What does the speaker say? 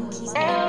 monkey.